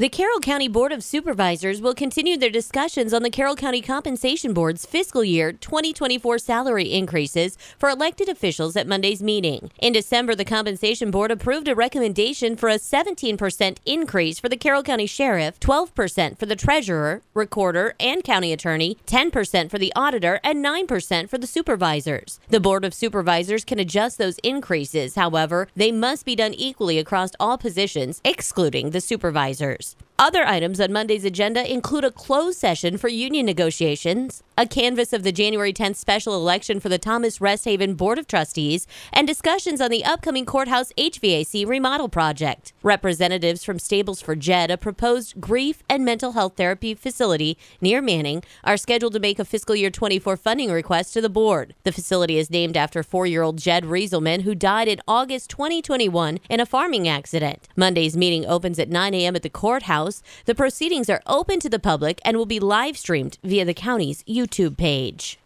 The Carroll County Board of Supervisors will continue their discussions on the Carroll County Compensation Board's fiscal year 2024 salary increases for elected officials at Monday's meeting. In December, the Compensation Board approved a recommendation for a 17% increase for the Carroll County Sheriff, 12% for the Treasurer, Recorder, and County Attorney, 10% for the Auditor, and 9% for the Supervisors. The Board of Supervisors can adjust those increases, however, they must be done equally across all positions, excluding the supervisors. Thanks. Other items on Monday's agenda include a closed session for union negotiations, a canvass of the January 10th special election for the Thomas Resthaven Board of Trustees, and discussions on the upcoming courthouse HVAC remodel project. Representatives from Stables for Jed, a proposed grief and mental health therapy facility near Manning, are scheduled to make a fiscal year 24 funding request to the board. The facility is named after four year old Jed Rieselman, who died in August 2021 in a farming accident. Monday's meeting opens at 9 a.m. at the courthouse. The proceedings are open to the public and will be live streamed via the county's YouTube page.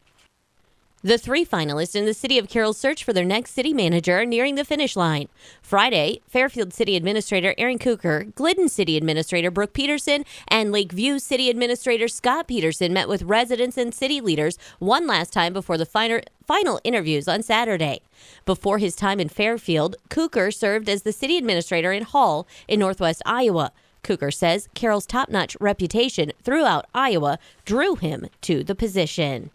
The three finalists in the City of Carroll's search for their next city manager are nearing the finish line. Friday, Fairfield City Administrator Aaron Kooiker, Glidden City Administrator Brooke Peterson, and Lakeview City Administrator Scott Peterson met with residents and city leaders one last time before the final, final interviews on Saturday. Before his time in Fairfield, Kooiker served as the city administrator in Hull in northwest Iowa. Kooiker says Carroll's top notch reputation throughout Iowa drew him to the position.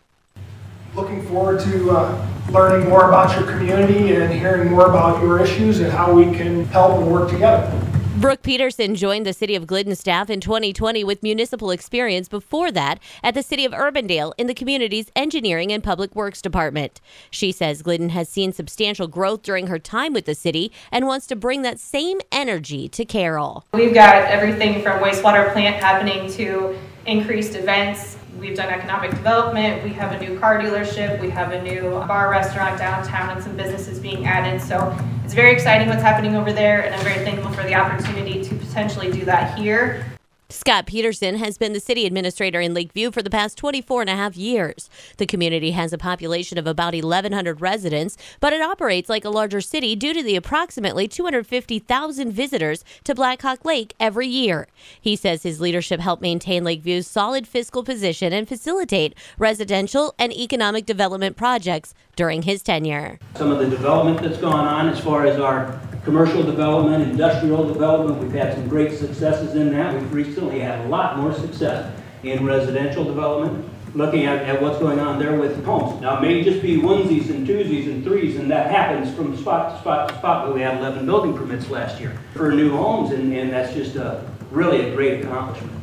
Looking forward to uh, learning more about your community and hearing more about your issues and how we can help and work together. Brooke Peterson joined the City of Glidden staff in 2020 with municipal experience before that at the City of Urbandale in the community's Engineering and Public Works Department. She says Glidden has seen substantial growth during her time with the city and wants to bring that same energy to Carroll. We've got everything from wastewater plant happening to increased events. We've done economic development. We have a new car dealership. We have a new bar restaurant downtown and some businesses being added. So it's very exciting what's happening over there, and I'm very thankful for the opportunity to potentially do that here. Scott Peterson has been the city administrator in Lakeview for the past 24 and a half years. The community has a population of about 1,100 residents, but it operates like a larger city due to the approximately 250,000 visitors to Blackhawk Lake every year. He says his leadership helped maintain Lakeview's solid fiscal position and facilitate residential and economic development projects during his tenure. Some of the development that's gone on as far as our commercial development, industrial development. We've had some great successes in that. We've recently had a lot more success in residential development, looking at, at what's going on there with homes. Now, it may just be onesies and twosies and threes, and that happens from spot to spot to spot, but we had 11 building permits last year for new homes, and, and that's just a, really a great accomplishment.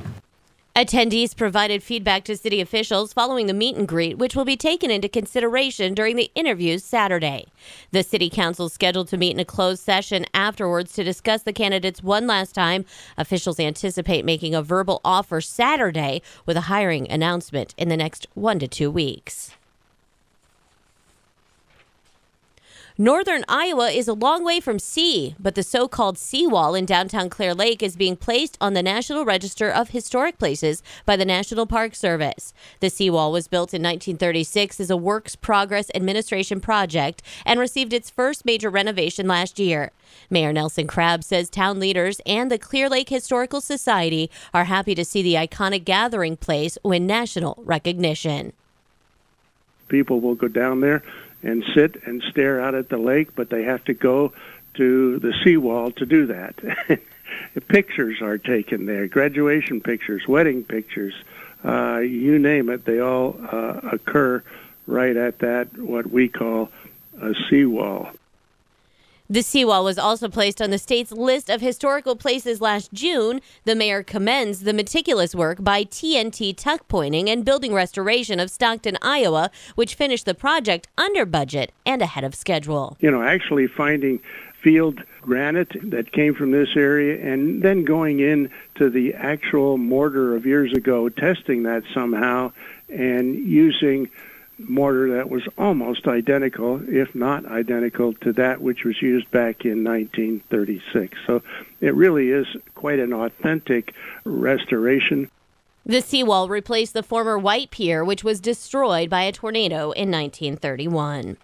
Attendees provided feedback to city officials following the meet and greet, which will be taken into consideration during the interviews Saturday. The city council is scheduled to meet in a closed session afterwards to discuss the candidates one last time. Officials anticipate making a verbal offer Saturday with a hiring announcement in the next one to two weeks. Northern Iowa is a long way from sea, but the so called seawall in downtown Clear Lake is being placed on the National Register of Historic Places by the National Park Service. The seawall was built in 1936 as a Works Progress Administration project and received its first major renovation last year. Mayor Nelson Crabb says town leaders and the Clear Lake Historical Society are happy to see the iconic gathering place win national recognition. People will go down there and sit and stare out at the lake, but they have to go to the seawall to do that. pictures are taken there, graduation pictures, wedding pictures, uh, you name it, they all uh, occur right at that, what we call a seawall. The seawall was also placed on the state's list of historical places last June. The mayor commends the meticulous work by TNT Tuck Pointing and Building Restoration of Stockton, Iowa, which finished the project under budget and ahead of schedule. You know, actually finding field granite that came from this area and then going in to the actual mortar of years ago, testing that somehow and using mortar that was almost identical, if not identical, to that which was used back in 1936. So it really is quite an authentic restoration. The seawall replaced the former White Pier, which was destroyed by a tornado in 1931.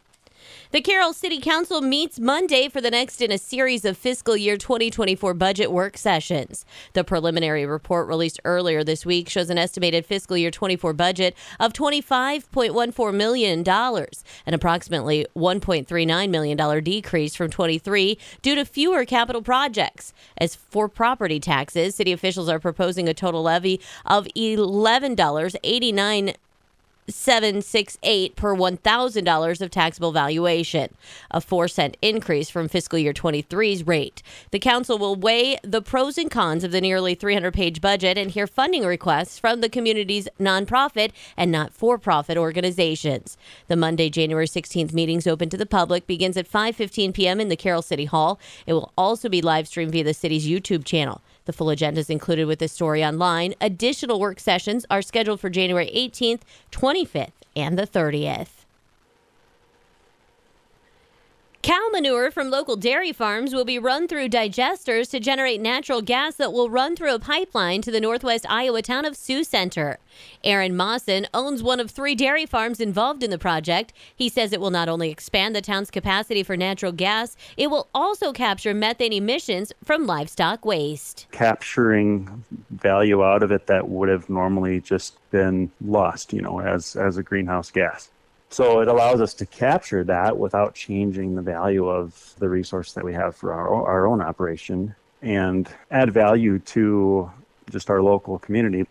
The Carroll City Council meets Monday for the next in a series of fiscal year 2024 budget work sessions. The preliminary report released earlier this week shows an estimated fiscal year 24 budget of $25.14 million, an approximately $1.39 million decrease from 23 due to fewer capital projects. As for property taxes, city officials are proposing a total levy of $11.89 768 per $1,000 of taxable valuation, a 4 cent increase from fiscal year 23's rate. The council will weigh the pros and cons of the nearly 300-page budget and hear funding requests from the community's nonprofit and not-for-profit organizations. The Monday, January 16th meetings open to the public begins at 5:15 p.m. in the Carroll City Hall. It will also be live streamed via the city's YouTube channel. The full agenda is included with this story online. Additional work sessions are scheduled for January 18th, 25th, and the 30th. Cow manure from local dairy farms will be run through digesters to generate natural gas that will run through a pipeline to the northwest Iowa town of Sioux Center. Aaron Mawson owns one of three dairy farms involved in the project. He says it will not only expand the town's capacity for natural gas, it will also capture methane emissions from livestock waste. Capturing value out of it that would have normally just been lost, you know, as, as a greenhouse gas. So it allows us to capture that without changing the value of the resource that we have for our, our own operation and add value to just our local community.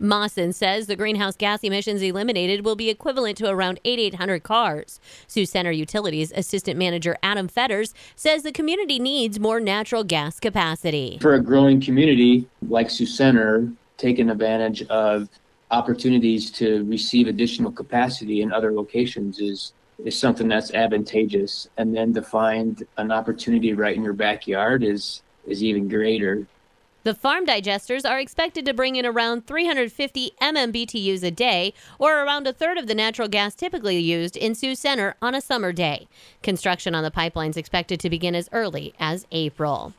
Mawson says the greenhouse gas emissions eliminated will be equivalent to around 8,800 cars. Sioux Center Utilities Assistant Manager Adam Fetters says the community needs more natural gas capacity. For a growing community like Sioux Center, taking advantage of opportunities to receive additional capacity in other locations is is something that's advantageous and then to find an opportunity right in your backyard is is even greater the farm digesters are expected to bring in around 350 MMBTUs a day, or around a third of the natural gas typically used in Sioux Center on a summer day. Construction on the pipeline is expected to begin as early as April.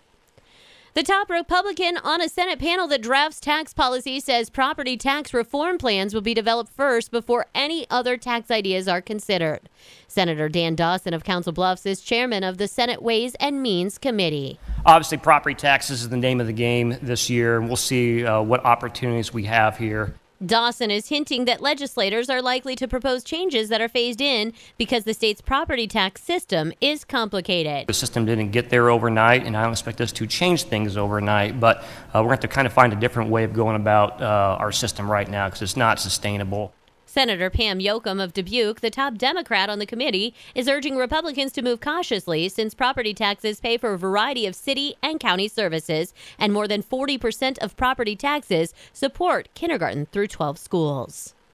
The top Republican on a Senate panel that drafts tax policy says property tax reform plans will be developed first before any other tax ideas are considered. Senator Dan Dawson of Council Bluffs is chairman of the Senate Ways and Means Committee. Obviously, property taxes is the name of the game this year, and we'll see uh, what opportunities we have here. Dawson is hinting that legislators are likely to propose changes that are phased in because the state's property tax system is complicated. The system didn't get there overnight, and I don't expect us to change things overnight, but uh, we're going to have to kind of find a different way of going about uh, our system right now because it's not sustainable. Senator Pam Jochum of Dubuque, the top Democrat on the committee, is urging Republicans to move cautiously since property taxes pay for a variety of city and county services, and more than 40% of property taxes support kindergarten through 12 schools.